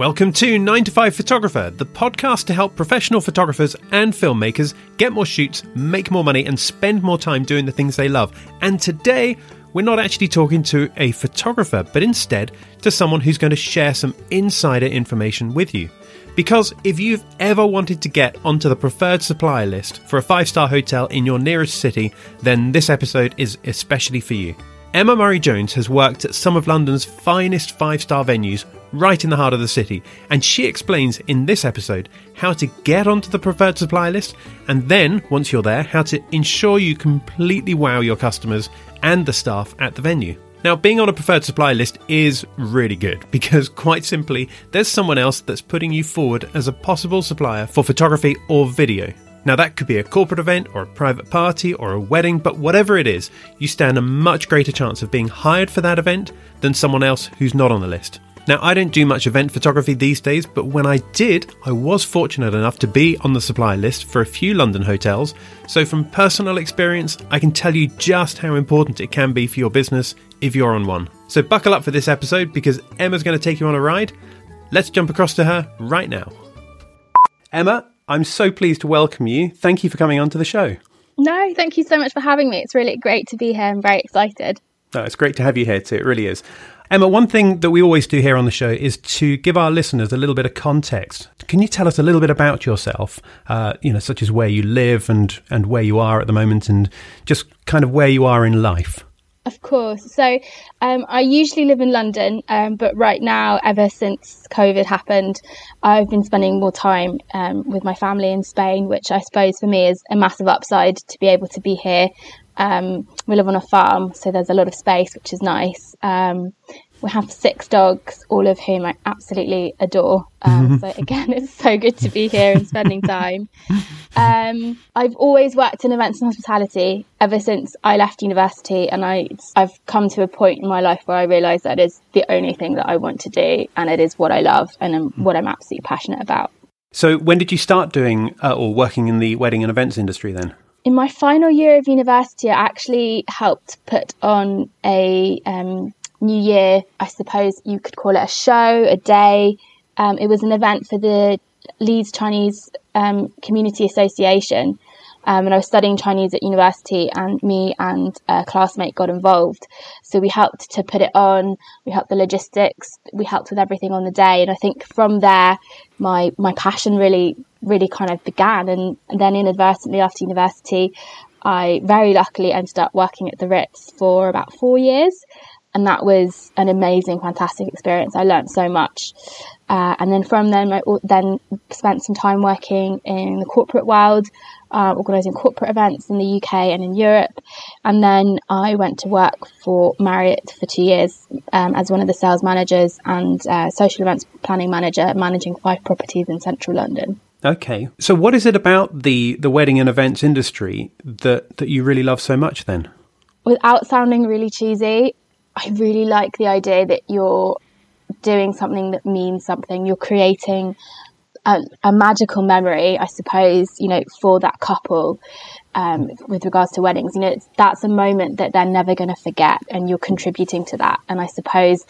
Welcome to 9 to 5 Photographer, the podcast to help professional photographers and filmmakers get more shoots, make more money, and spend more time doing the things they love. And today, we're not actually talking to a photographer, but instead to someone who's going to share some insider information with you. Because if you've ever wanted to get onto the preferred supplier list for a five star hotel in your nearest city, then this episode is especially for you. Emma Murray Jones has worked at some of London's finest five star venues right in the heart of the city, and she explains in this episode how to get onto the preferred supply list, and then, once you're there, how to ensure you completely wow your customers and the staff at the venue. Now, being on a preferred supply list is really good because, quite simply, there's someone else that's putting you forward as a possible supplier for photography or video. Now, that could be a corporate event or a private party or a wedding, but whatever it is, you stand a much greater chance of being hired for that event than someone else who's not on the list. Now, I don't do much event photography these days, but when I did, I was fortunate enough to be on the supply list for a few London hotels. So, from personal experience, I can tell you just how important it can be for your business if you're on one. So, buckle up for this episode because Emma's going to take you on a ride. Let's jump across to her right now. Emma, I'm so pleased to welcome you. Thank you for coming on to the show. No, thank you so much for having me. It's really great to be here. I'm very excited. No, it's great to have you here too. It really is. Emma, one thing that we always do here on the show is to give our listeners a little bit of context. Can you tell us a little bit about yourself, uh, you know, such as where you live and, and where you are at the moment and just kind of where you are in life? Of course. So um, I usually live in London, um, but right now, ever since COVID happened, I've been spending more time um, with my family in Spain, which I suppose for me is a massive upside to be able to be here. Um, we live on a farm, so there's a lot of space, which is nice. Um, we have six dogs, all of whom I absolutely adore. Um, so again, it's so good to be here and spending time. Um, I've always worked in events and hospitality ever since I left university, and I I've come to a point in my life where I realise that is the only thing that I want to do, and it is what I love and what I'm absolutely passionate about. So, when did you start doing uh, or working in the wedding and events industry then? In my final year of university, I actually helped put on a um, New Year, I suppose you could call it a show, a day. Um, it was an event for the Leeds Chinese um, Community Association. Um, and I was studying Chinese at university, and me and a classmate got involved. So we helped to put it on. We helped the logistics. We helped with everything on the day. And I think from there, my my passion really really kind of began. And, and then inadvertently after university, I very luckily ended up working at the Ritz for about four years and that was an amazing, fantastic experience. I learned so much, uh, and then from then, I then spent some time working in the corporate world, uh, organising corporate events in the UK and in Europe, and then I went to work for Marriott for two years um, as one of the sales managers and uh, social events planning manager, managing five properties in central London. Okay, so what is it about the the wedding and events industry that that you really love so much then? Without sounding really cheesy, I really like the idea that you're doing something that means something. You're creating a, a magical memory, I suppose, you know, for that couple. Um, with regards to weddings, you know, that's a moment that they're never going to forget, and you're contributing to that. And I suppose,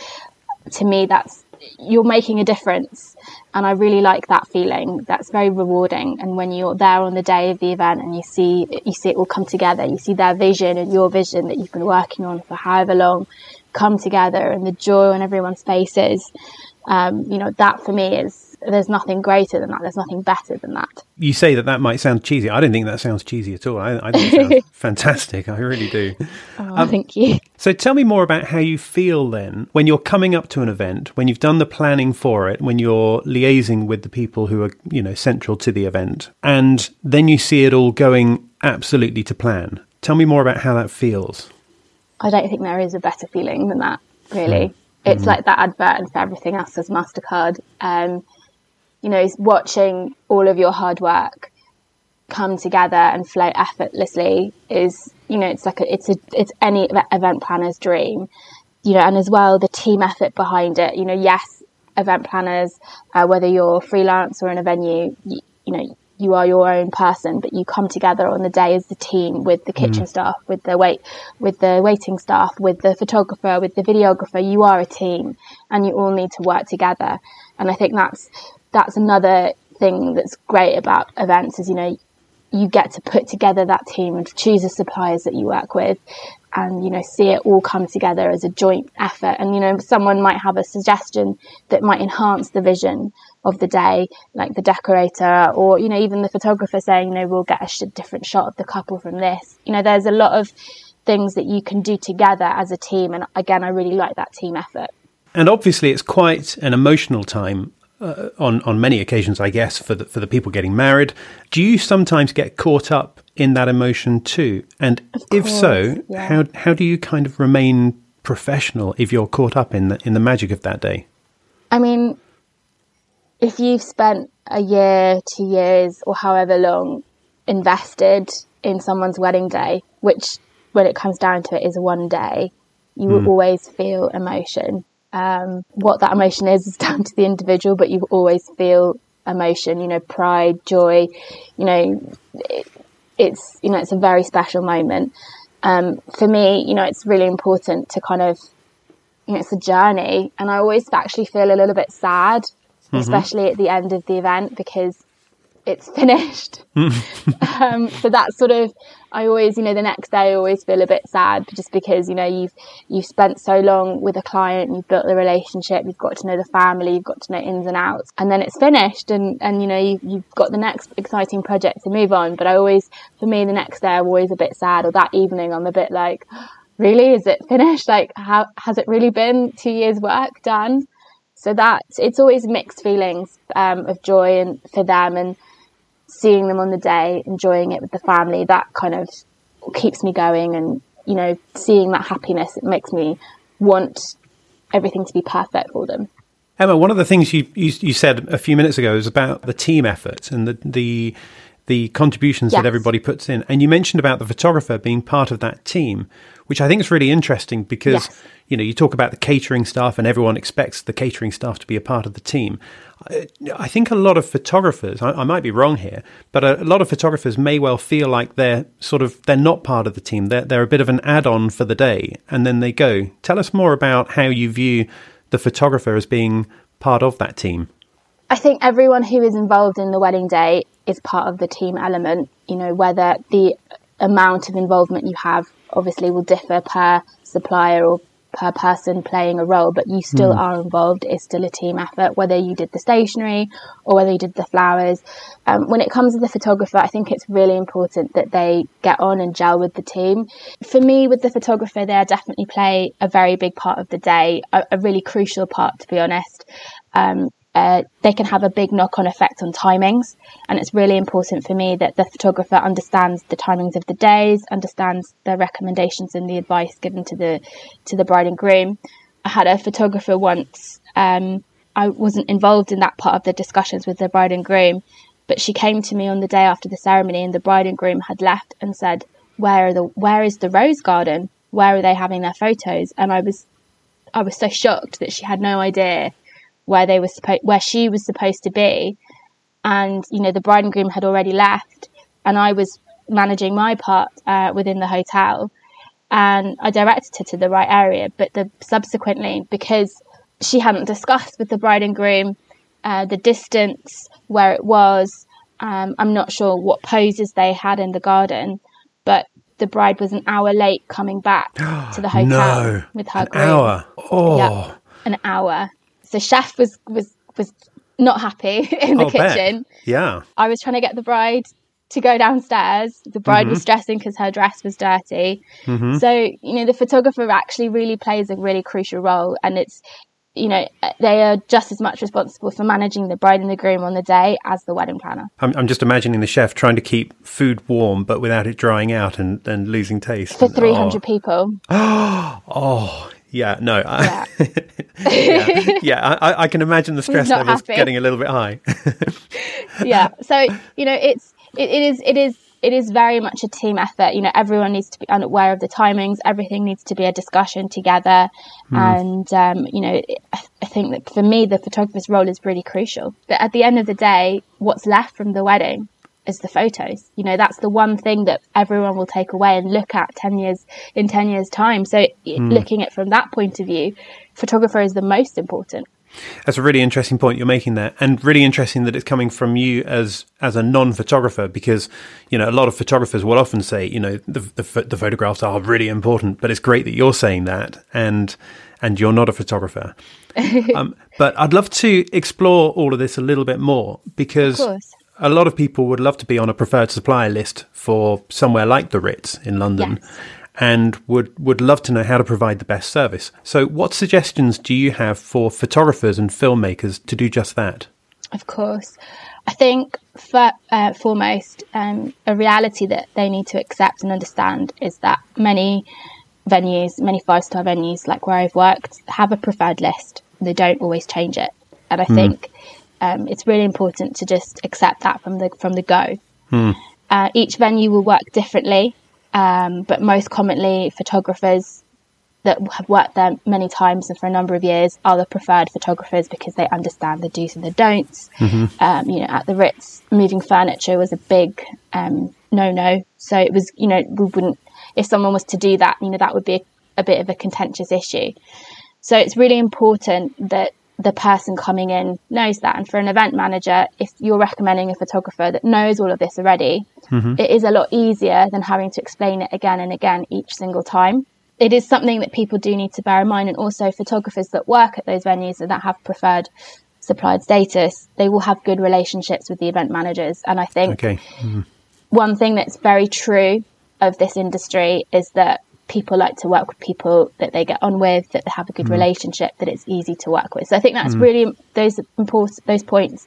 to me, that's you're making a difference and I really like that feeling. That's very rewarding. And when you're there on the day of the event and you see you see it all come together, you see their vision and your vision that you've been working on for however long come together, and the joy on everyone's faces. Um, you know, that for me is there's nothing greater than that. There's nothing better than that. You say that that might sound cheesy. I don't think that sounds cheesy at all. I, I think it sounds fantastic. I really do. Oh, um, thank you. So tell me more about how you feel then when you're coming up to an event, when you've done the planning for it, when you're liaising with the people who are, you know, central to the event, and then you see it all going absolutely to plan. Tell me more about how that feels. I don't think there is a better feeling than that, really. Mm. It's mm. like that advert and for everything else as MasterCard. Um, you know, watching all of your hard work come together and flow effortlessly is, you know, it's like a, it's a, it's any event planner's dream, you know, and as well the team effort behind it. You know, yes, event planners, uh, whether you're freelance or in a venue, you, you know, you are your own person, but you come together on the day as the team with the kitchen mm. staff, with the wait, with the waiting staff, with the photographer, with the videographer. You are a team, and you all need to work together. And I think that's that's another thing that's great about events is you know you get to put together that team and choose the suppliers that you work with and you know see it all come together as a joint effort and you know someone might have a suggestion that might enhance the vision of the day like the decorator or you know even the photographer saying you know we'll get a sh- different shot of the couple from this you know there's a lot of things that you can do together as a team and again I really like that team effort and obviously it's quite an emotional time uh, on on many occasions, I guess, for the for the people getting married. Do you sometimes get caught up in that emotion too? And if so, yeah. how how do you kind of remain professional if you're caught up in the in the magic of that day? I mean, if you've spent a year, two years, or however long invested in someone's wedding day, which when it comes down to it is one day, you mm. will always feel emotion. Um, what that emotion is is down to the individual, but you always feel emotion, you know, pride, joy, you know, it, it's, you know, it's a very special moment. Um, for me, you know, it's really important to kind of, you know, it's a journey and I always actually feel a little bit sad, mm-hmm. especially at the end of the event because it's finished. um, so that's sort of, I always, you know, the next day I always feel a bit sad just because, you know, you've, you've spent so long with a client, you've built the relationship, you've got to know the family, you've got to know ins and outs, and then it's finished and, and, you know, you've, you've got the next exciting project to move on. But I always, for me, the next day I'm always a bit sad or that evening I'm a bit like, really, is it finished? Like, how, has it really been two years work done? So that it's always mixed feelings um, of joy and for them and seeing them on the day, enjoying it with the family, that kind of keeps me going. And, you know, seeing that happiness, it makes me want everything to be perfect for them. Emma, one of the things you, you, you said a few minutes ago is about the team effort and the, the, the contributions yes. that everybody puts in. And you mentioned about the photographer being part of that team, which I think is really interesting because, yes. You know, you talk about the catering staff and everyone expects the catering staff to be a part of the team. I think a lot of photographers, I, I, might be wrong here, but a, a, lot of photographers may well feel like they're sort of they're not part of the team. They're they're a bit of an add-on for the day, and then they go. Tell us more about how you view the photographer as being part of that team. I think everyone who is involved in the wedding day is part of the team element. You know, whether the amount of involvement you have obviously will differ per supplier or per person playing a role, but you still mm. are involved. It's still a team effort, whether you did the stationery or whether you did the flowers. Um, when it comes to the photographer, I think it's really important that they get on and gel with the team. For me, with the photographer, they definitely play a very big part of the day, a, a really crucial part, to be honest. Um, uh, they can have a big knock on effect on timings. And it's really important for me that the photographer understands the timings of the days, understands the recommendations and the advice given to the to the bride and groom. I had a photographer once. Um, I wasn't involved in that part of the discussions with the bride and groom, but she came to me on the day after the ceremony, and the bride and groom had left and said, "Where are the Where is the rose garden? Where are they having their photos?" And I was I was so shocked that she had no idea where they were supposed, where she was supposed to be. And, you know, the bride and groom had already left and I was managing my part uh, within the hotel and I directed her to the right area. But the, subsequently, because she hadn't discussed with the bride and groom uh, the distance, where it was, um, I'm not sure what poses they had in the garden, but the bride was an hour late coming back to the hotel no, with her an groom. Hour. Oh, yep, an hour the chef was was was not happy in the oh, kitchen. Bet. Yeah. I was trying to get the bride to go downstairs. The bride mm-hmm. was stressing because her dress was dirty. Mm-hmm. So, you know, the photographer actually really plays a really crucial role and it's you know, they are just as much responsible for managing the bride and the groom on the day as the wedding planner. I'm, I'm just imagining the chef trying to keep food warm, but without it drying out and, and losing taste. For 300 oh. people. oh, yeah, no. Yeah, yeah, yeah I, I, can imagine the stress levels happy. getting a little bit high. yeah, so you know, it's it, it is it is it is very much a team effort. You know, everyone needs to be aware of the timings. Everything needs to be a discussion together, mm. and um, you know, I think that for me, the photographer's role is really crucial. But at the end of the day, what's left from the wedding is the photos. You know, that's the one thing that everyone will take away and look at 10 years in 10 years time. So mm. looking at from that point of view, photographer is the most important. That's a really interesting point you're making there, and really interesting that it's coming from you as as a non-photographer, because you know a lot of photographers will often say, you know, the, the, the photographs are really important, but it's great that you're saying that, and and you're not a photographer. um, but I'd love to explore all of this a little bit more because a lot of people would love to be on a preferred supplier list for somewhere like the Ritz in London. Yes and would, would love to know how to provide the best service. So, what suggestions do you have for photographers and filmmakers to do just that? Of course. I think, for, uh, foremost, um, a reality that they need to accept and understand is that many venues, many five star venues, like where I've worked, have a preferred list. They don't always change it. And I mm. think um, it's really important to just accept that from the from the go. Mm. Uh, each venue will work differently. Um, but most commonly, photographers that have worked there many times and for a number of years are the preferred photographers because they understand the do's and the don'ts. Mm-hmm. Um, you know, at the Ritz, moving furniture was a big um, no-no. So it was, you know, we wouldn't if someone was to do that, you know, that would be a, a bit of a contentious issue. So it's really important that the person coming in knows that. And for an event manager, if you're recommending a photographer that knows all of this already, mm-hmm. it is a lot easier than having to explain it again and again each single time. It is something that people do need to bear in mind. And also, photographers that work at those venues and that have preferred supplied status, they will have good relationships with the event managers. And I think okay. mm-hmm. one thing that's very true of this industry is that people like to work with people that they get on with, that they have a good mm. relationship, that it's easy to work with. So I think that's mm. really those important those points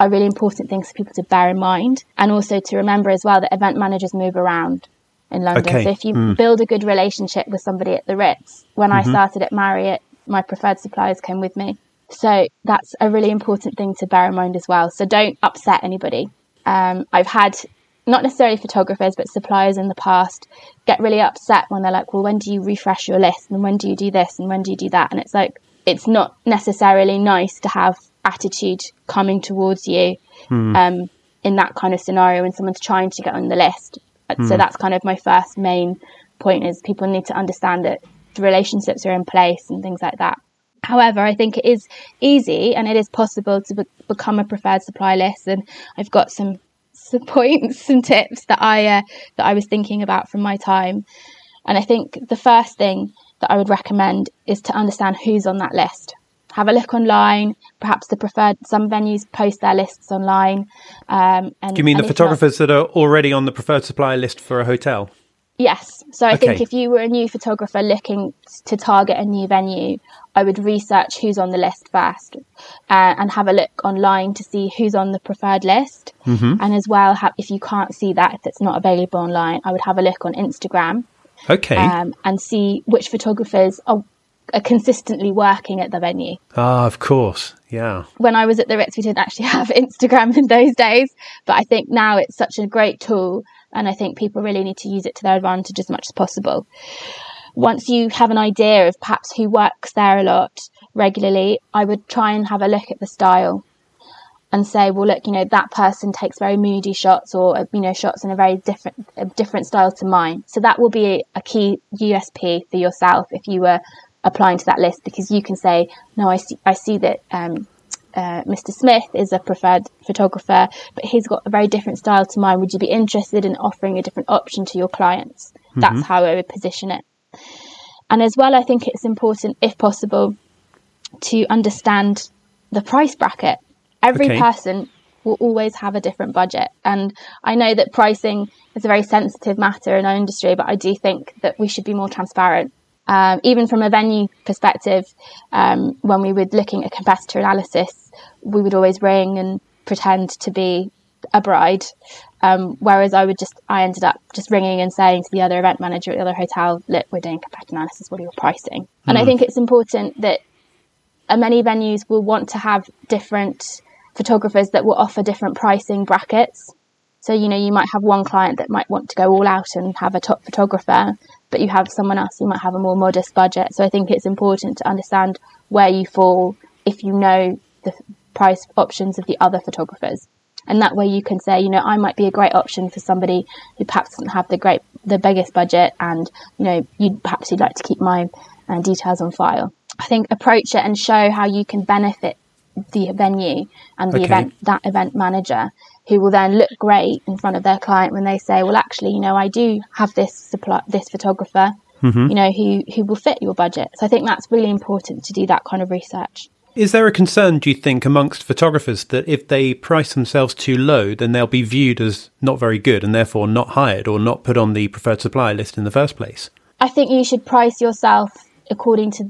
are really important things for people to bear in mind, and also to remember as well that event managers move around in London. Okay. So if you mm. build a good relationship with somebody at the Ritz, when mm-hmm. I started at Marriott, my preferred suppliers came with me. So that's a really important thing to bear in mind as well. So don't upset anybody. Um, I've had not necessarily photographers, but suppliers in the past get really upset when they're like, well, when do you refresh your list? And when do you do this? And when do you do that? And it's like, it's not necessarily nice to have attitude coming towards you hmm. um, in that kind of scenario when someone's trying to get on the list. Hmm. So that's kind of my first main point is people need to understand that the relationships are in place and things like that. However, I think it is easy and it is possible to be- become a preferred supply list. And I've got some some points and tips that I uh, that I was thinking about from my time. And I think the first thing that I would recommend is to understand who's on that list. Have a look online. Perhaps the preferred some venues post their lists online. Um, and, Do you mean the photographers not, that are already on the preferred supplier list for a hotel? Yes. So I okay. think if you were a new photographer looking to target a new venue, I would research who's on the list first uh, and have a look online to see who's on the preferred list. Mm-hmm. And as well, have, if you can't see that, if it's not available online, I would have a look on Instagram. Okay. Um, and see which photographers are, are consistently working at the venue. Ah, of course. Yeah. When I was at the Ritz, we didn't actually have Instagram in those days, but I think now it's such a great tool. And I think people really need to use it to their advantage as much as possible once you have an idea of perhaps who works there a lot regularly, I would try and have a look at the style and say, well, look, you know, that person takes very moody shots or, you know, shots in a very different, a different style to mine. So that will be a key USP for yourself if you were applying to that list because you can say, no, I see, I see that, um, uh, Mr. Smith is a preferred photographer, but he's got a very different style to mine. Would you be interested in offering a different option to your clients? Mm-hmm. That's how I would position it. And as well, I think it's important, if possible, to understand the price bracket. Every okay. person will always have a different budget. And I know that pricing is a very sensitive matter in our industry, but I do think that we should be more transparent. Um, even from a venue perspective, um, when we were looking at competitor analysis, we would always ring and pretend to be a bride um, whereas I would just, I ended up just ringing and saying to the other event manager at the other hotel, look, we're doing competitor analysis. What are your pricing? And I hmm. think it's important that uh, many venues will want to have different photographers that will offer different pricing brackets. So, you know, you might have one client that might want to go all out and have a top photographer, but you have someone else who might have a more modest budget. So I think it's important to understand where you fall if you know the price options of the other photographers. and that way you can say, you know, I might be a great option for somebody who perhaps doesn't have the great, the biggest budget, and you know, you perhaps you'd like to keep my uh, details on file. I think approach it and show how you can benefit the venue and the Okay. event that event manager who will then look great in front of their client when they say well actually you know I do have this supply this photographer mm-hmm. you know who who will fit your budget so I think that's really important to do that kind of research Is there a concern, do you think, amongst photographers that if they price themselves too low, then they'll be viewed as not very good and therefore not hired or not put on the preferred supplier list in the first place? I think you should price yourself according to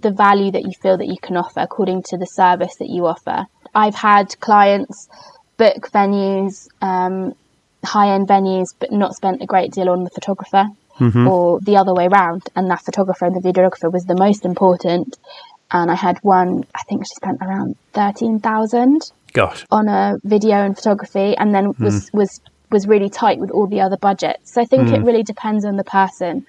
the value that you feel that you can offer, according to the service that you offer. I've had clients book venues, um, high end venues, but not spent a great deal on the photographer mm-hmm. or the other way round. And that photographer and the videographer was the most important. And I had one, I think she spent around 13,000 Gosh. on a video and photography and then hmm. was was was really tight with all the other budgets so i think it hmm. really depends on the person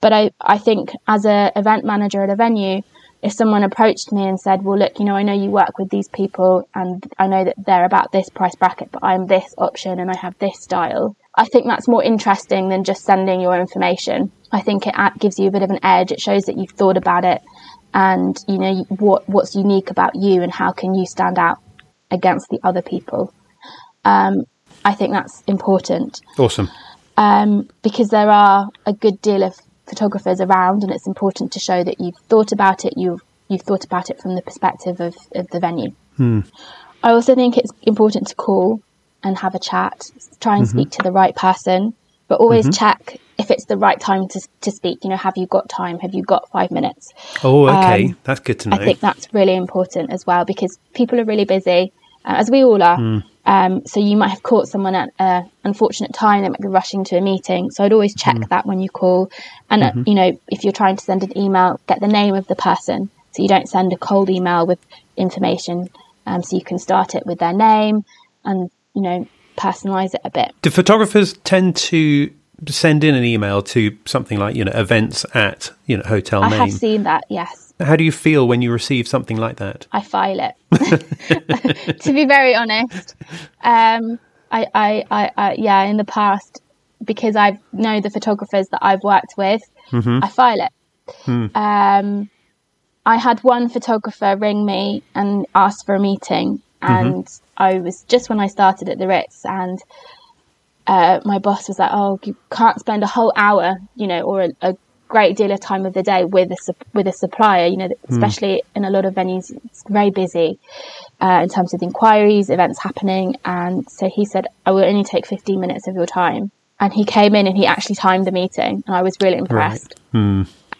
but i i think as a event manager at a venue if someone approached me and said well look you know i know you work with these people and i know that they're about this price bracket but i'm this option and i have this style i think that's more interesting than just sending your information i think it gives you a bit of an edge it shows that you've thought about it and you know what what's unique about you and how can you stand out against the other people. Um, I think that's important Awesome. um, because there are a good deal of photographers around, and it's important to show that you've thought about it. You've you've thought about it from the perspective of, of the venue. Hmm. I also think it's important to call and have a chat, try and mm-hmm. speak to the right person, but always mm-hmm. check if it's the right time to to speak. You know, have you got time? Have you got five minutes? Oh, okay. Um, that's good to know. I think that's really important as well because people are really busy, uh, as we all are. Um, so you might have caught someone at an unfortunate time; they might be rushing to a meeting. So I'd always check that when you call, and uh, you know if you're trying to send an email, get the name of the person so you don't send a cold email with information. Um, so you can start it with their name and you know personalize it a bit. Do photographers tend to send in an email to something like, you know, events at, you know, hotel I name? have seen that, yes. How do you feel when you receive something like that? I file it. to be very honest, um, I, I, I, I, yeah, in the past, because I know the photographers that I've worked with, I file it. Um, I had one photographer ring me and ask for a meeting, and I was just when I started at the Ritz, and uh, my boss was like, "Oh, you can't spend a whole hour, you know, or a, a great deal of time of the day with a with a supplier. You know, especially in a lot of venues, it's very busy uh, in terms of inquiries, events happening. And so he said, "I will only take 15 minutes of your time." And he came in and he actually timed the meeting, and I was really impressed.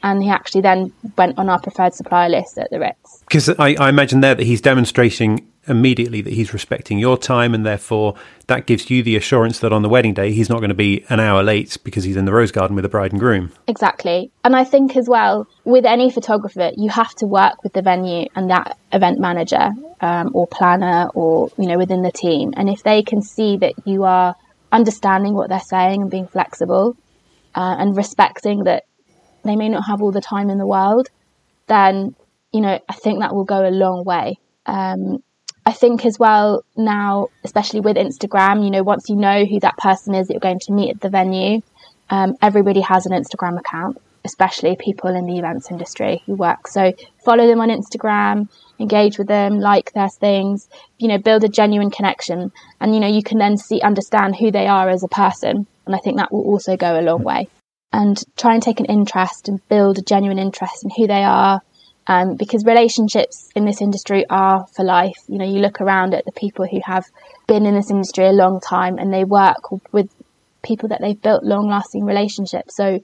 And he actually then went on our preferred supplier list at the Ritz. Because I, I imagine there that he's demonstrating immediately that he's respecting your time, and therefore that gives you the assurance that on the wedding day he's not going to be an hour late because he's in the rose garden with the bride and groom. Exactly. And I think as well, with any photographer, you have to work with the venue and that event manager um, or planner or, you know, within the team. And if they can see that you are understanding what they're saying and being flexible uh, and respecting that they may not have all the time in the world, then, you know, I think that will go a long way. Um, I think as well now, especially with Instagram, you know, once you know who that person is that you're going to meet at the venue, um, everybody has an Instagram account, especially people in the events industry who work. So follow them on Instagram, engage with them, like their things, you know, build a genuine connection. And, you know, you can then see, understand who they are as a person. And I think that will also go a long way. And try and take an interest and build a genuine interest in who they are. Um, because relationships in this industry are for life. You know, you look around at the people who have been in this industry a long time and they work with people that they've built long lasting relationships. So,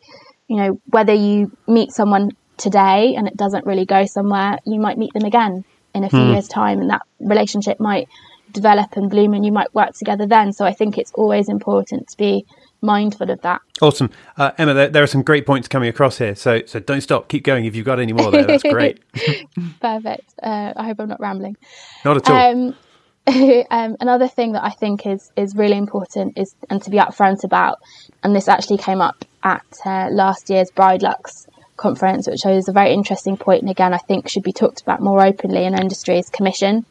you know, whether you meet someone today and it doesn't really go somewhere, you might meet them again in a few years' time and that relationship might develop and bloom and you might work together then. So I think it's always important to be mindful of that. Awesome, uh, Emma. There, there are some great points coming across here, so so don't stop. Keep going if you've got any more. There, that's great. Perfect. Uh, I hope I'm not rambling. Not at all. Um, um, another thing that I think is is really important is and to be upfront about, and this actually came up at uh, last year's Bride Lux conference, which is a very interesting point, and again I think should be talked about more openly in industry is commission.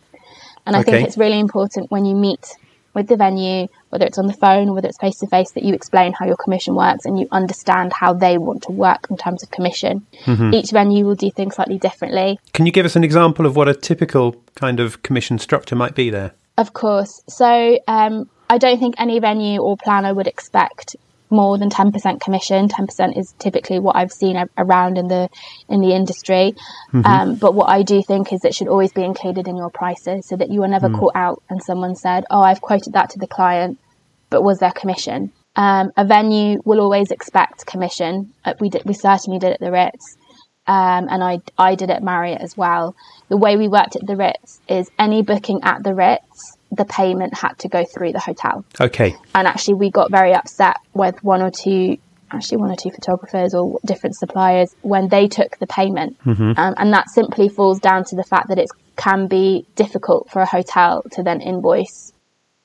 And I Okay. think it's really important when you meet with the venue, whether it's on the phone or whether it's face to face, that you explain how your commission works and you understand how they want to work in terms of commission. Mm-hmm. Each venue will do things slightly differently. Can you give us an example of what a typical kind of commission structure might be there? Of course. So um, I don't think any venue or planner would expect more than 10% commission. 10% is typically what I've seen around in the in the industry. Mm-hmm. Um, but what I do think is it should always be included in your prices so that you are never mm. caught out and someone said, "Oh, I've quoted that to the client, but was there commission?" Um, a venue will always expect commission. Uh, we did, we certainly did at the Ritz. Um, and I, I did at Marriott as well. The way we worked at the Ritz is any booking at the Ritz the payment had to go through the hotel. Okay. And actually, we got very upset with one or two, actually one or two photographers or different suppliers when they took the payment. Mm-hmm. Um, and that simply falls down to the fact that it can be difficult for a hotel to then invoice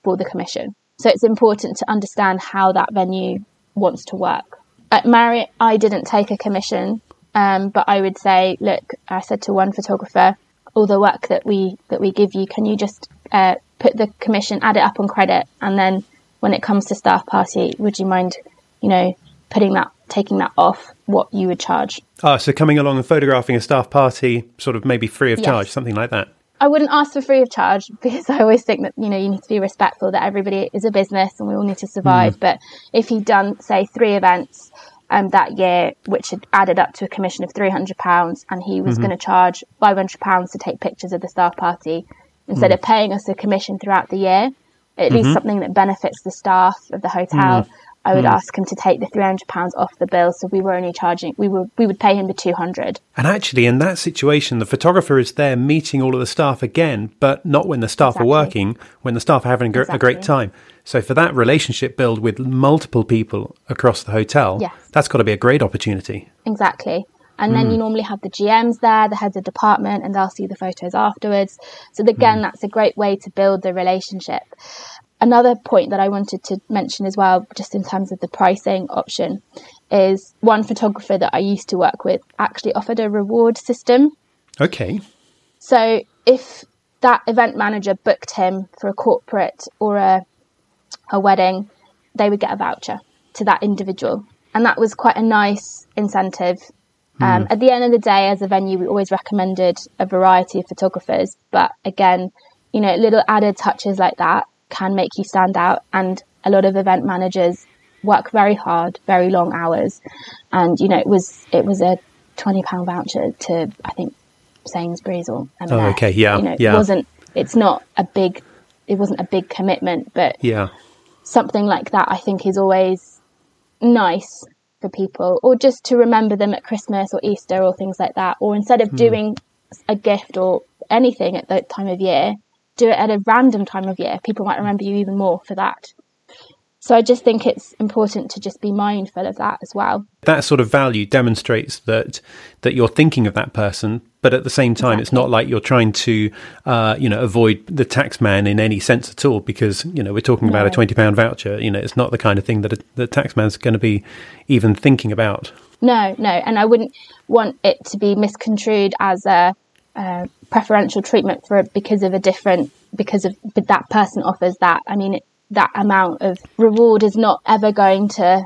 for the commission. So it's important to understand how that venue wants to work. At Marriott, I didn't take a commission, um, but I would say, look, I said to one photographer, all the work that we that we give you, can you just uh, put the commission, add it up on credit, and then when it comes to staff party, would you mind, you know, putting that, taking that off what you would charge? Ah, so coming along and photographing a staff party, sort of maybe free of yes. charge, something like that. I wouldn't ask for free of charge because I always think that you know you need to be respectful that everybody is a business and we all need to survive. Mm. But if he'd done say three events um, that year, which had added up to a commission of three hundred pounds, and he was mm-hmm. going to charge five hundred pounds to take pictures of the staff party, instead mm. of paying us a commission throughout the year, at mm-hmm. least something that benefits the staff of the hotel. Mm. I would mm. ask him to take the three hundred pounds off the bill, so we were only charging we were we would pay him the two hundred. And actually, in that situation, the photographer is there meeting all of the staff again, but not when the staff exactly. are working, when the staff are having a, exactly. a great time. So for that relationship build with multiple people across the hotel, yes. that's got to be a great opportunity. Exactly. And then mm. you normally have the GMs there, the heads of department, and they'll see the photos afterwards. So again, mm. that's a great way to build the relationship. Another point that I wanted to mention as well, just in terms of the pricing option, is one photographer that I used to work with actually offered a reward system. Okay. So if that event manager booked him for a corporate or a, a wedding, they would get a voucher to that individual. And that was quite a nice incentive um, mm. At the end of the day, as a venue, we always recommended a variety of photographers, but again, you know, little added touches like that can make you stand out. And a lot of event managers work very hard, very long hours, and you know, it was it was a twenty pound voucher to I think Sainsbury's or M&S. Oh, okay, yeah, you know, yeah. It wasn't. It's not a big. It wasn't a big commitment, but yeah, something like that I think is always nice for people, or just to remember them at Christmas or Easter or things like that. Or instead of mm. doing a gift or anything at that time of year, do it at a random time of year. People might remember you even more for that. So I just think it's important to just be mindful of that as well. That sort of value demonstrates that that you're thinking of that person, but at the same time, exactly. it's not like you're trying to, uh, you know, avoid the tax man in any sense at all. Because you know we're talking no. about a twenty pound voucher. You know, it's not the kind of thing that a, the tax man's going to be even thinking about. No, no, and I wouldn't want it to be misconstrued as a, a preferential treatment for because of a different because of that person offers that. I mean, it, that amount of reward is not ever going to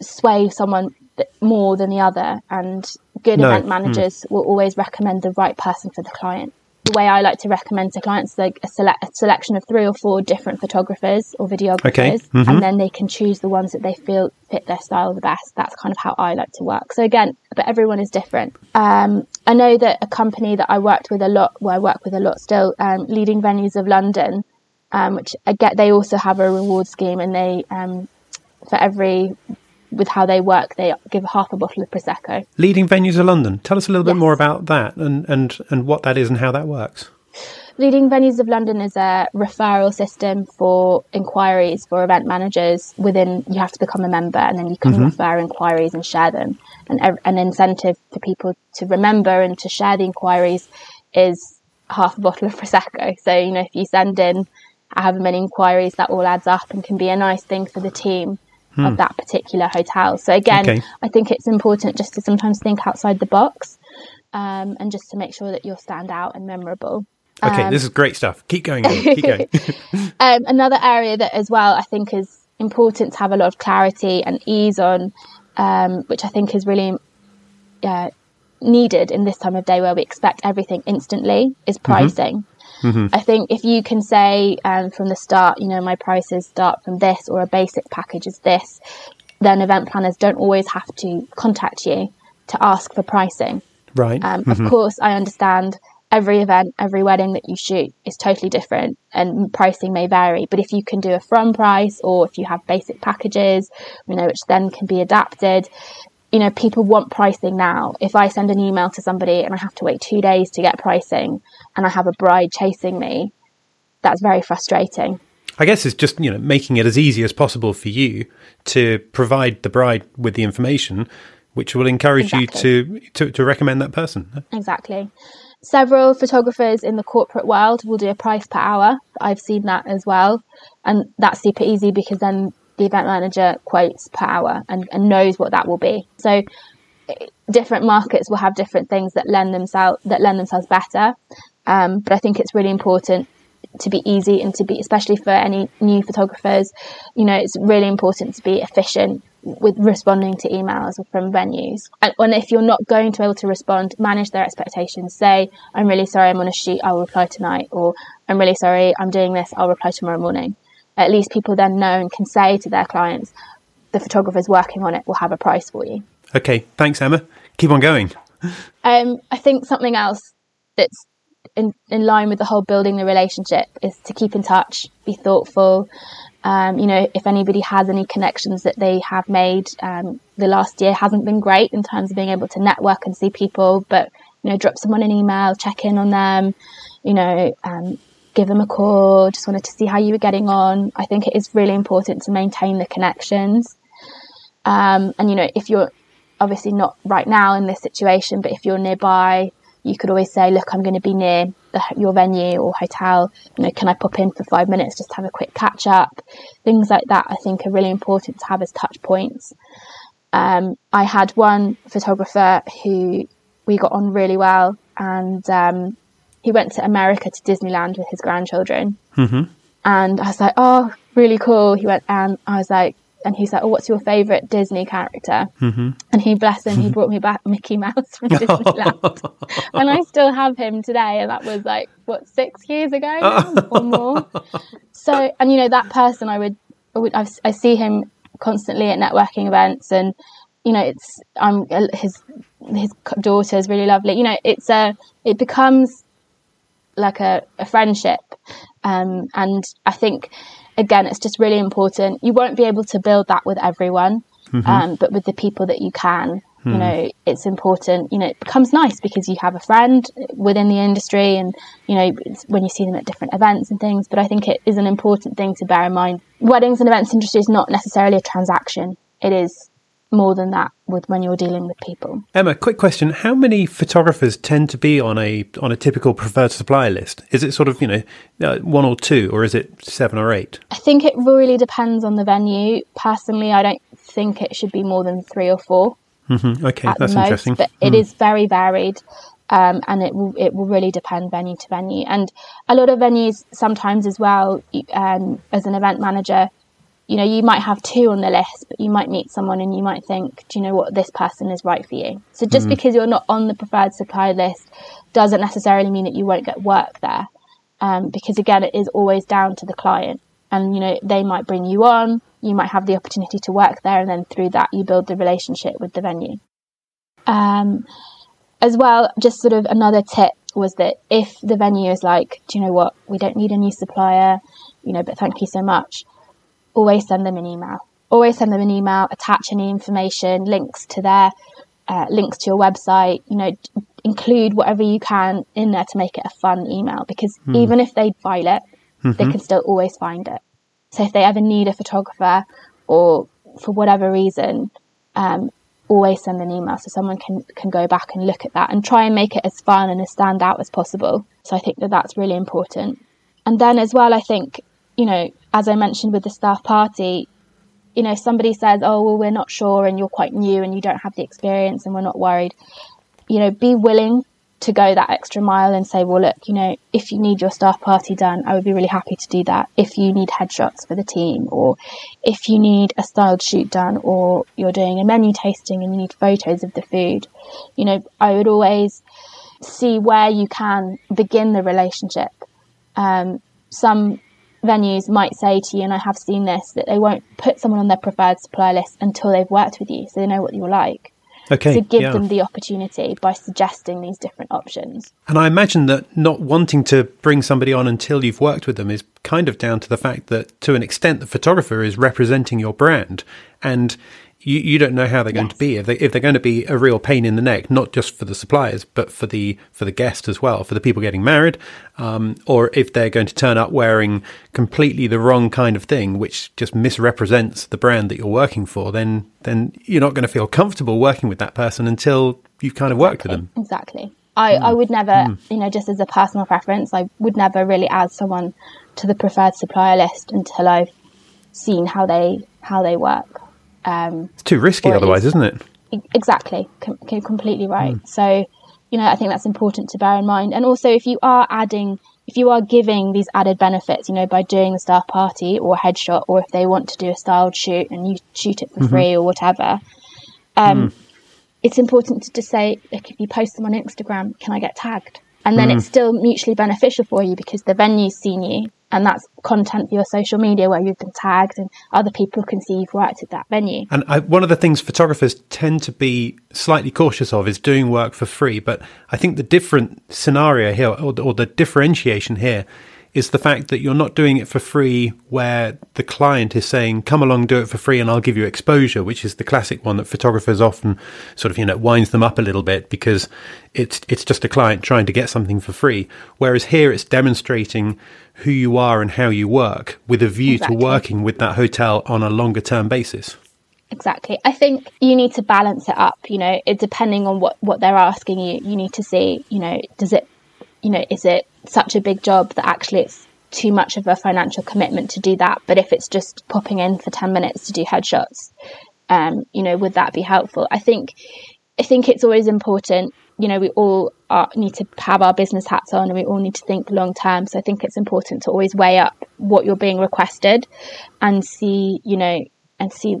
sway someone more than the other. And good no. event hmm. managers mm. will always recommend the right person for the client. The way I like to recommend to clients like a, select, a selection of three or four different photographers or videographers, okay. mm-hmm. and then they can choose the ones that they feel fit their style the best. That's kind of how I like to work. So again, but everyone is different. Um, I know that a company that I worked with a lot, where I work with a lot still, um, leading venues of London, um, which again they also have a reward scheme, and they um, for every with how they work, they give half a bottle of prosecco. Leading venues of London. Tell us a little yes. bit more about that and, and and what that is and how that works. Leading Venues of London is a referral system for inquiries for event managers. Within, you have to become a member, and then you can mm-hmm. refer inquiries and share them. And an incentive for people to remember and to share the inquiries is half a bottle of prosecco. So you know, if you send in however many inquiries, that all adds up and can be a nice thing for the team hmm. of that particular hotel. So again, okay. I think it's important just to sometimes think outside the box um, and just to make sure that you'll stand out and memorable. Okay, um, this is great stuff. Keep going. Keep going. um, another area that as well I think is important to have a lot of clarity and ease on, um, which I think is really uh, needed in this time of day where we expect everything instantly, is mm-hmm. pricing. Mm-hmm. Mm-hmm. I think if you can say um, from the start, you know, my prices start from this or a basic package is this, then event planners don't always have to contact you to ask for pricing. Right. Um, mm-hmm. Of course, I understand every event, every wedding that you shoot is totally different and pricing may vary. But if you can do a from price or if you have basic packages, you know, which then can be adapted, you know, people want pricing now. If I send an email to somebody and I have to wait two days to get pricing and I have a bride chasing me, that's very frustrating. I guess it's just, you know, making it as easy as possible for you to provide the bride with the information which will encourage exactly. you to, to, to recommend that person. Exactly. Several photographers in the corporate world will do a price per hour. I've seen that as well. And that's super easy because then the event manager quotes per hour and, and knows what that will be. So different markets will have different things that lend themselves that lend themselves better. Um, but I think it's really important to be easy and to be, especially for any new photographers, you know, it's really important to be efficient with responding to emails from venues. And, and if you're not going to be able to respond, manage their expectations. Say, I'm really sorry, I'm on a shoot, I'll reply tonight, or I'm really sorry, I'm doing this, I'll reply tomorrow morning. At least people then know and can say to their clients, the photographer's working on it, will have a price for you. Okay, thanks, Emma. Keep on going. Um, I think something else that's in, in line with the whole building the relationship is to keep in touch, be thoughtful, um, you know, if anybody has any connections that they have made, um, the last year hasn't been great in terms of being able to network and see people, but, you know, drop someone an email, check in on them, you know, um, give them a call, just wanted to see how you were getting on. I think it is really important to maintain the connections. Um, and, you know, if you're obviously not right now in this situation, but if you're nearby, you could always say, look, I'm going to be near the, your venue or hotel. You know, can I pop in for five minutes just have a quick catch up? Things like that, I think, are really important to have as touch points. Um, I had one photographer who we got on really well, and um, he went to America to Disneyland with his grandchildren. Mm-hmm. And I was like, oh, really cool. He went, and I was like, and he's like, "Oh, what's your favorite Disney character?" Mm-hmm. And he, bless him, he brought me back Mickey Mouse from Disneyland, and I still have him today. And that was like what six years ago or more. So, and you know that person, I would, I would, I've, see him constantly at networking events, and you know, it's I'm his his daughter is really lovely. You know, it's a it becomes like a, a friendship, um, and I think again, it's just really important. You won't be able to build that with everyone, mm-hmm. um, but with the people that you can, mm. you hmm. know, it's important. You know, it becomes nice because you have a friend within the industry, and you know, when you see them at different events and things. But I think it is an important thing to bear in mind. Weddings and events industry is not necessarily a transaction. It is more than that with when you're dealing with people. Emma, quick question: How many photographers tend to be on a on a typical preferred supplier list? Is it sort of you know uh, one or two, or is it seven or eight? I think it really depends on the venue. Personally, I don't think it should be more than three or 4 mm-hmm. Okay, that's most, interesting. But mm. it is very varied. Um, and it will it will really depend venue to venue. And a lot of venues sometimes as well, um, as an event manager, you know, you might have two on the list, but you might meet someone and you might think, do you know what, this person is right for you. So just mm-hmm. because you're not on the preferred supplier list doesn't necessarily mean that you won't get work there. Um, because again, it is always down to the client. And, you know, they might bring you on, you might have the opportunity to work there, and then through that, you build the relationship with the venue. Um, as well, just sort of another tip was that if the venue is like, do you know what, we don't need a new supplier, you know, but thank you so much always send them an email. Always send them an email, attach any information, links to their uh, links to your website, you know, include whatever you can in there to make it a fun email because mm. even if they file it, mm-hmm. they can still always find it. So if they ever need a photographer or for whatever reason, um, always send an email so someone can, can go back and look at that and try and make it as fun and as stand out as possible. So I think that that's really important. And then as well, I think, you know, as I mentioned with the staff party, you know, somebody says, oh, well, we're not sure and you're quite new and you don't have the experience and we're not worried. You know, be willing to go that extra mile and say, well, look, you know, if you need your staff party done, I would be really happy to do that. If you need headshots for the team, or if you need a styled shoot done, or you're doing a menu tasting and you need photos of the food, you know, I would always see where you can begin the relationship. Um, some venues might say to you, and I have seen this, that they won't put someone on their preferred supplier list until they've worked with you, so they know what you're like. Okay, to give yeah. them the opportunity by suggesting these different options. And I imagine that not wanting to bring somebody on until you've worked with them is kind of down to the fact that, to an extent, the photographer is representing your brand. And you, you don't know how they're going Yes. to be if they if they're going to be a real pain in the neck, not just for the suppliers but for the for the guest as well, for the people getting married, um, or if they're going to turn up wearing completely the wrong kind of thing, which just misrepresents the brand that you're working for, then then you're not going to feel comfortable working with that person until you've kind of worked with them. Exactly. I, I would never, you know, just as a personal preference, I would never really add someone to the preferred supplier list until I've seen how they how they work. Um, It's too risky otherwise, least- isn't it? Exactly, com- com- completely right. So, you know, I think that's important to bear in mind. And also, if you are adding, if you are giving these added benefits, you know, by doing the staff party or headshot, or if they want to do a styled shoot and you shoot it for free or whatever, um, it's important to just say, look, if you post them on Instagram, can I get tagged? And then it's still mutually beneficial for you because the venue's seen you and that's content for your social media where you've been tagged and other people can see you've worked at that venue. And I, one of the things photographers tend to be slightly cautious of is doing work for free. But I think the different scenario here, or or the differentiation here, is the fact that you're not doing it for free where the client is saying, come along, do it for free and I'll give you exposure, which is the classic one that photographers often sort of, you know, winds them up a little bit because it's, it's just a client trying to get something for free. Whereas here it's demonstrating who you are and how you work with a view Exactly. to working with that hotel on a longer term basis. Exactly. I think you need to balance it up, you know, it depending on what, what they're asking you, you need to see, you know, does it, you know, is it such a big job that actually it's too much of a financial commitment to do that? But if it's just popping in for 10 minutes to do headshots, um, you know, would that be helpful? I think, I think it's always important, you know, we all are, need to have our business hats on and we all need to think long term. So I think it's important to always weigh up what you're being requested and see, you know, and see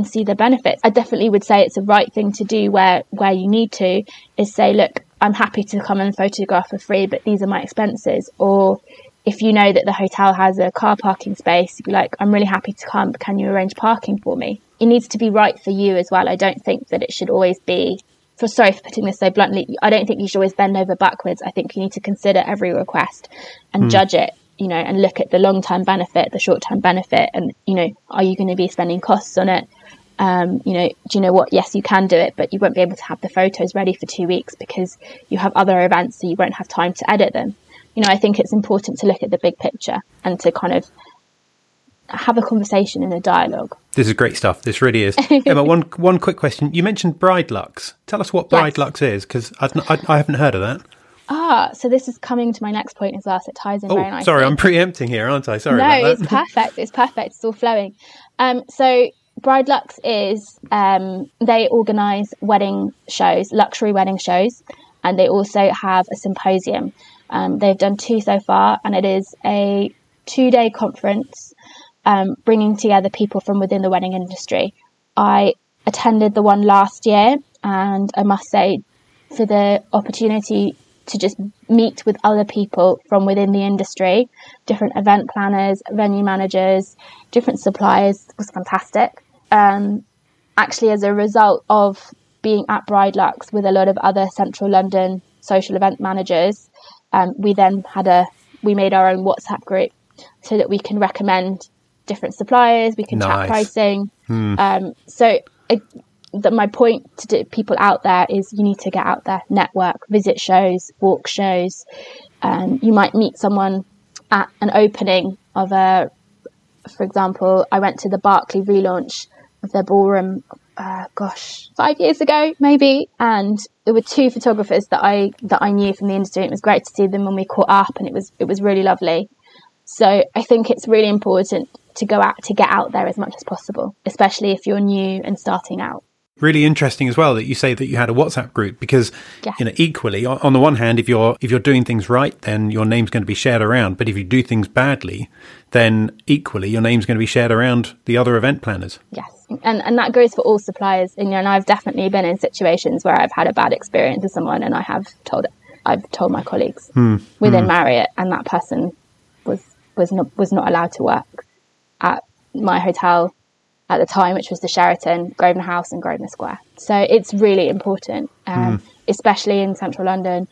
and see the benefits. I definitely would say it's the right thing to do where where you need to is say, look, I'm happy to come and photograph for free, but these are my expenses. Or if you know that the hotel has a car parking space, you'd be like, I'm really happy to come, but can you arrange parking for me? It needs to be right for you as well. I don't think that it should always be for sorry for putting this so bluntly, I don't think you should always bend over backwards. I think you need to consider every request and hmm. judge it, you know, and look at the long term benefit, the short term benefit, and you know, are you going to be spending costs on it? Um, you know, do you know what? Yes, you can do it, but you won't be able to have the photos ready for two weeks because you have other events, so you won't have time to edit them. You know, I think it's important to look at the big picture and to kind of have a conversation and a dialogue. This is great stuff. This really is. Emma, one one quick question. You mentioned Bride Lux. Tell us what Bride Yes. Lux is, because I, I haven't heard of that. Ah, so this is coming to my next point as well. So it ties in very Oh, nicely. sorry, I'm preempting here, aren't I? Sorry no, it's perfect. It's perfect. It's all flowing. Um, so Bride Lux is um, they organise wedding shows, luxury wedding shows, and they also have a symposium. Um, they've done two so far, and it is a two-day conference um, bringing together people from within the wedding industry. I attended the one last year, and I must say, for the opportunity to just meet with other people from within the industry, different event planners, venue managers, different suppliers was fantastic. Um, actually, as a result of being at Bridelux with a lot of other central London social event managers, um, we then had a we made our own WhatsApp group so that we can recommend different suppliers, we can Nice. chat pricing. Um, so it, the, my point to people out there is you need to get out there, network, visit shows, walk shows. Um, you might meet someone at an opening of a, for example, I went to the Barclay relaunch their ballroom. Uh, gosh, five years ago maybe, and there were two photographers that I that I knew from the industry. It was great to see them when we caught up, and it was it was really lovely. So I think it's really important to go out to get out there as much as possible, especially if you're new and starting out. Really interesting as well that you say that you had a WhatsApp group because Yeah. you know equally on the one hand if you're if you're doing things right then your name's going to be shared around but if you do things badly then equally your name's going to be shared around the other event planners. Yes, and and that goes for all suppliers. And, you know, and I've definitely been in situations where I've had a bad experience with someone, and I have told I've told my colleagues hmm. within hmm. Marriott, and that person was was not was not allowed to work at my hotel at the time, which was the Sheraton, Grosvenor House, and Grosvenor Square. So it's really important, um, especially in central London.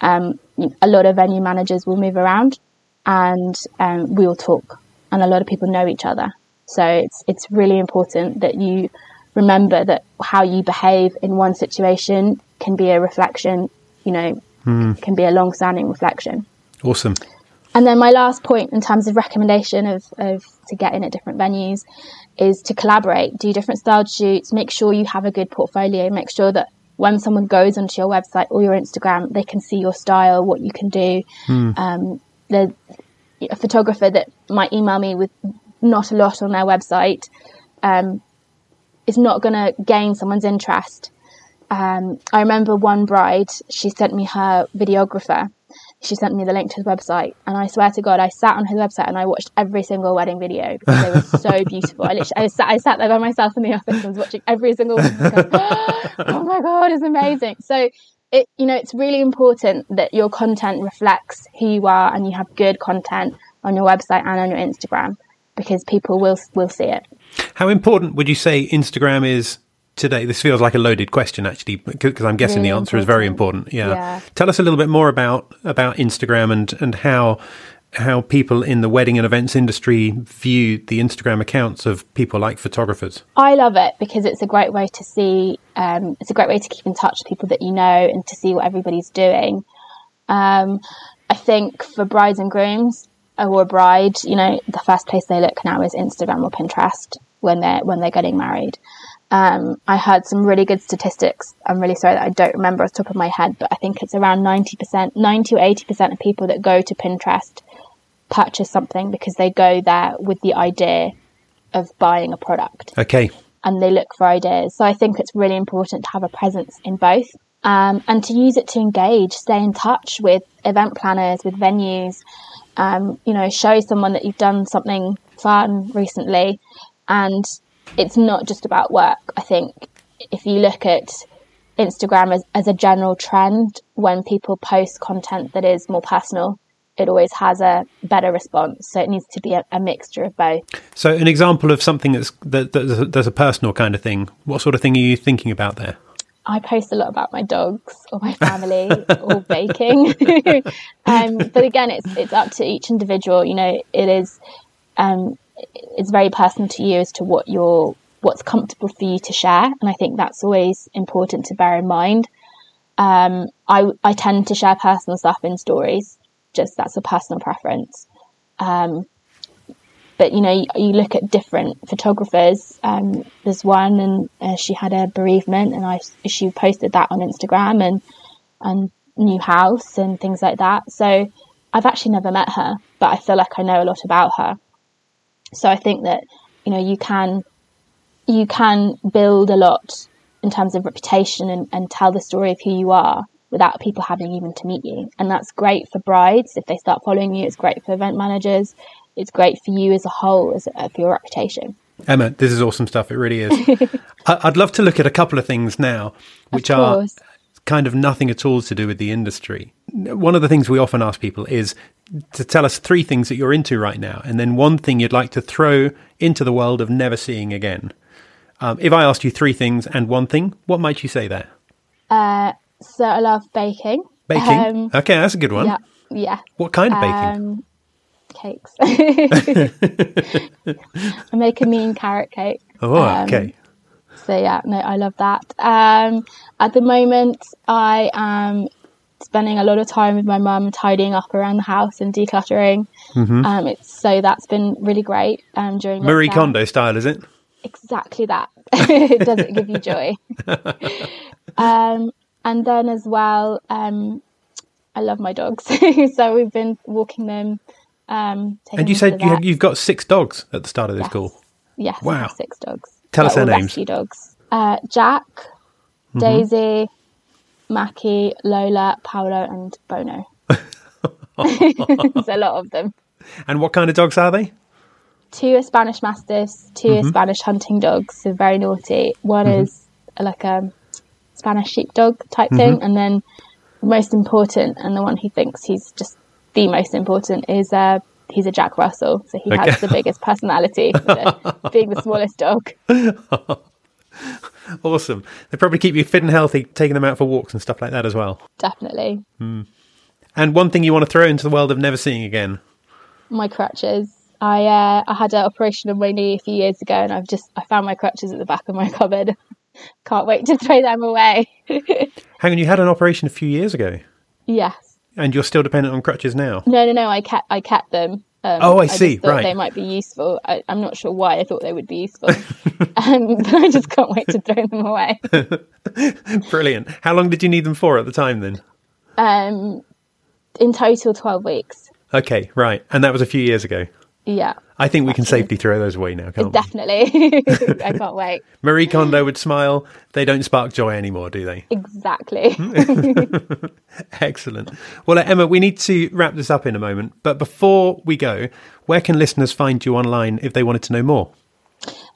Um, a lot of venue managers will move around, and um, we will talk, and a lot of people know each other. So it's it's really important that you remember that how you behave in one situation can be a reflection, you know, can be a long-standing reflection. Awesome. And then my last point in terms of recommendation of, of to get in at different venues is to collaborate, do different styled shoots, make sure you have a good portfolio, make sure that when someone goes onto your website or your Instagram, they can see your style, what you can do. Um, the a photographer that might email me with not a lot on their website um, is not going to gain someone's interest. Um, I remember one bride, she sent me her videographer. She sent me the link to his website, and I swear to God, I sat on his website and I watched every single wedding video because they were so beautiful. I literally, I sat, I sat there by myself in the office and was watching every single one. going, oh my God, it's amazing. So, it you know, it's really important that your content reflects who you are and you have good content on your website and on your Instagram because people will will see it. How important would you say Instagram is today? This feels like a loaded question, actually, because I'm guessing Really the answer is very important. important. Yeah. Yeah. Tell us a little bit more about about Instagram and and how how people in the wedding and events industry view the Instagram accounts of people like photographers. I love it because it's a great way to see. Um, it's a great way to keep in touch with people that you know and to see what everybody's doing. Um, I think for brides and grooms or a bride, you know, the first place they look now is Instagram or Pinterest when they're when they're getting married. Um, I heard some really good statistics. I'm really sorry that I don't remember off the top of my head, but I think it's around 90%, 90 or 80% of people that go to Pinterest purchase something because they go there with the idea of buying a product Okay. and they look for ideas. So I think it's really important to have a presence in both um, and to use it to engage, stay in touch with event planners, with venues. Um, you know, show someone that you've done something fun recently, and it's not just about work. I think if you look at Instagram as, as a general trend, when people post content that is more personal, it always has a better response. So it needs to be a, a mixture of both. So, an example of something that's that, that's, a, that's a personal kind of thing. What sort of thing are you thinking about there? I post a lot about my dogs or my family or baking. um, but again, it's it's up to each individual. You know, it is um, it's very personal to you as to what your what's comfortable for you to share, and I think that's always important to bear in mind. Um, I I tend to share personal stuff in stories. Just that's a personal preference. Um, but you know, you, you look at different photographers. Um, there's one, and uh, she had a bereavement, and I she posted that on Instagram and and new house and things like that. So I've actually never met her, but I feel like I know a lot about her. So I think that you know you can you can build a lot in terms of reputation and, and tell the story of who you are without people having even to meet you. And that's great for brides if they start following you. It's great for event managers. It's great for you as a whole, as uh, for your reputation. Emma, this is awesome stuff. It really is. I- I'd love to look at a couple of things now, which of are. Kind of nothing at all to do with the industry. One of the things we often ask people is to tell us three things that you're into right now, and then one thing you'd like to throw into the world of never seeing again. Um, if I asked you three things and one thing, what might you say there? Uh, so I love baking. Baking. Um, okay, that's a good one. yeah, yeah. What kind of baking? Um, cakes. I make a mean carrot cake. oh, um, okay. So yeah, no, I love that. Um, at the moment, I am spending a lot of time with my mum tidying up around the house and decluttering. Um, it's so that's been really great. Um, during Mm-hmm. Marie lockdown. Kondo style, is it? exactly that. It Does it give you joy? um, and then as well, um, I love my dogs, so we've been walking them. Um, And you said you, you've got six dogs at the start of this Yes. call. Yes, Wow. six dogs. Tell us their names. Rescue dogs. Uh, Jack, Daisy, Mackie, Lola, Paolo, and Bono. There's a lot of them. And what kind of dogs are they? Two are Spanish Mastiffs, 2 are Spanish hunting dogs, so very naughty. One is like a Spanish sheepdog type thing, and then the most important, and the one he thinks he's just the most important, is uh, he's a Jack Russell, so he Okay. has the biggest personality, being the smallest dog. Awesome. They probably keep you fit and healthy, taking them out for walks and stuff like that as well. Definitely. And one thing you want to throw into the world of never seeing again. my crutches. I uh, I had an operation on my knee a few years ago, and I've just I found my crutches at the back of my cupboard. Can't wait to throw them away. Hang on, you had an operation a few years ago, yes. And you're still dependent on crutches now. No, no, no. I kept I kept them. Um, Oh, I just see, thought right. They might be useful. I, I'm not sure why I thought they would be useful, um, but I just can't wait to throw them away. Brilliant. How long did you need them for at the time then? Um, in total, twelve weeks. Okay, right. And that was a few years ago. Yeah, I think we can safely throw those away now, can't we? definitely. I can't wait. Marie Kondo would smile. They don't spark joy anymore, do they? Exactly. Excellent. Well, uh, Emma, we need to wrap this up in a moment. But before we go, where can listeners find you online if they wanted to know more?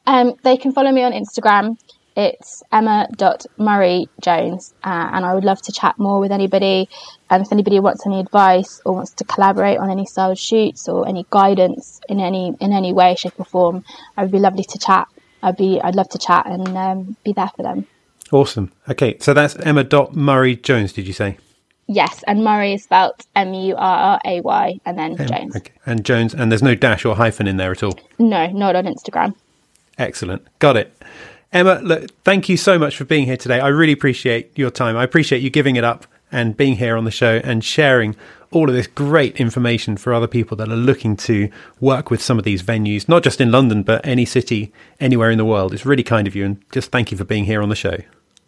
Um, they can follow me on Instagram. It's emma.murrayjones. Uh, and I would love to chat more with anybody. And if anybody wants any advice or wants to collaborate on any style shoots or any guidance in any in any way, shape or form, I would be lovely to chat. I'd be I'd love to chat and um, be there for them. Awesome. Okay, so that's Emma.Murray Jones, did you say? Yes, and Murray is spelt M U R R A Y and then Jones. Okay. And Jones, and there's no dash or hyphen in there at all. No, not on Instagram. Excellent. Got it. Emma, look, thank you so much for being here today. I really appreciate your time. I appreciate you giving it up and being here on the show and sharing all of this great information for other people that are looking to work with some of these venues, not just in London, but any city, anywhere in the world. It's really kind of you. And just thank you for being here on the show.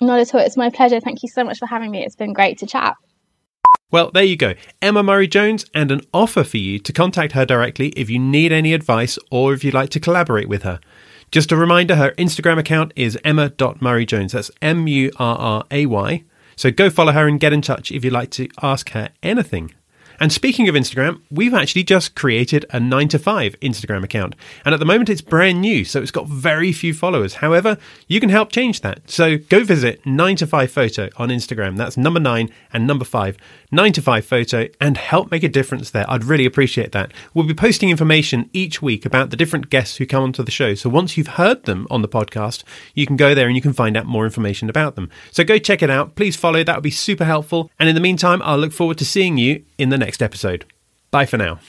Not at all. It's my pleasure. Thank you so much for having me. It's been great to chat. Well, there you go. Emma Murray Jones, and an offer for you to contact her directly if you need any advice or if you'd like to collaborate with her. Just a reminder her Instagram account is emma.murrayjones. That's M U R R A Y. So go follow her and get in touch if you'd like to ask her anything. And speaking of Instagram, we've actually just created a 9 to 5 Instagram account. And at the moment it's brand new, so it's got very few followers. However, you can help change that. So go visit 9 to 5 photo on Instagram. That's number 9 and number 5. 9 to 5 photo and help make a difference there. I'd really appreciate that. We'll be posting information each week about the different guests who come onto the show. So once you've heard them on the podcast, you can go there and you can find out more information about them. So go check it out. Please follow. That would be super helpful. And in the meantime, I'll look forward to seeing you in the next episode. Bye for now.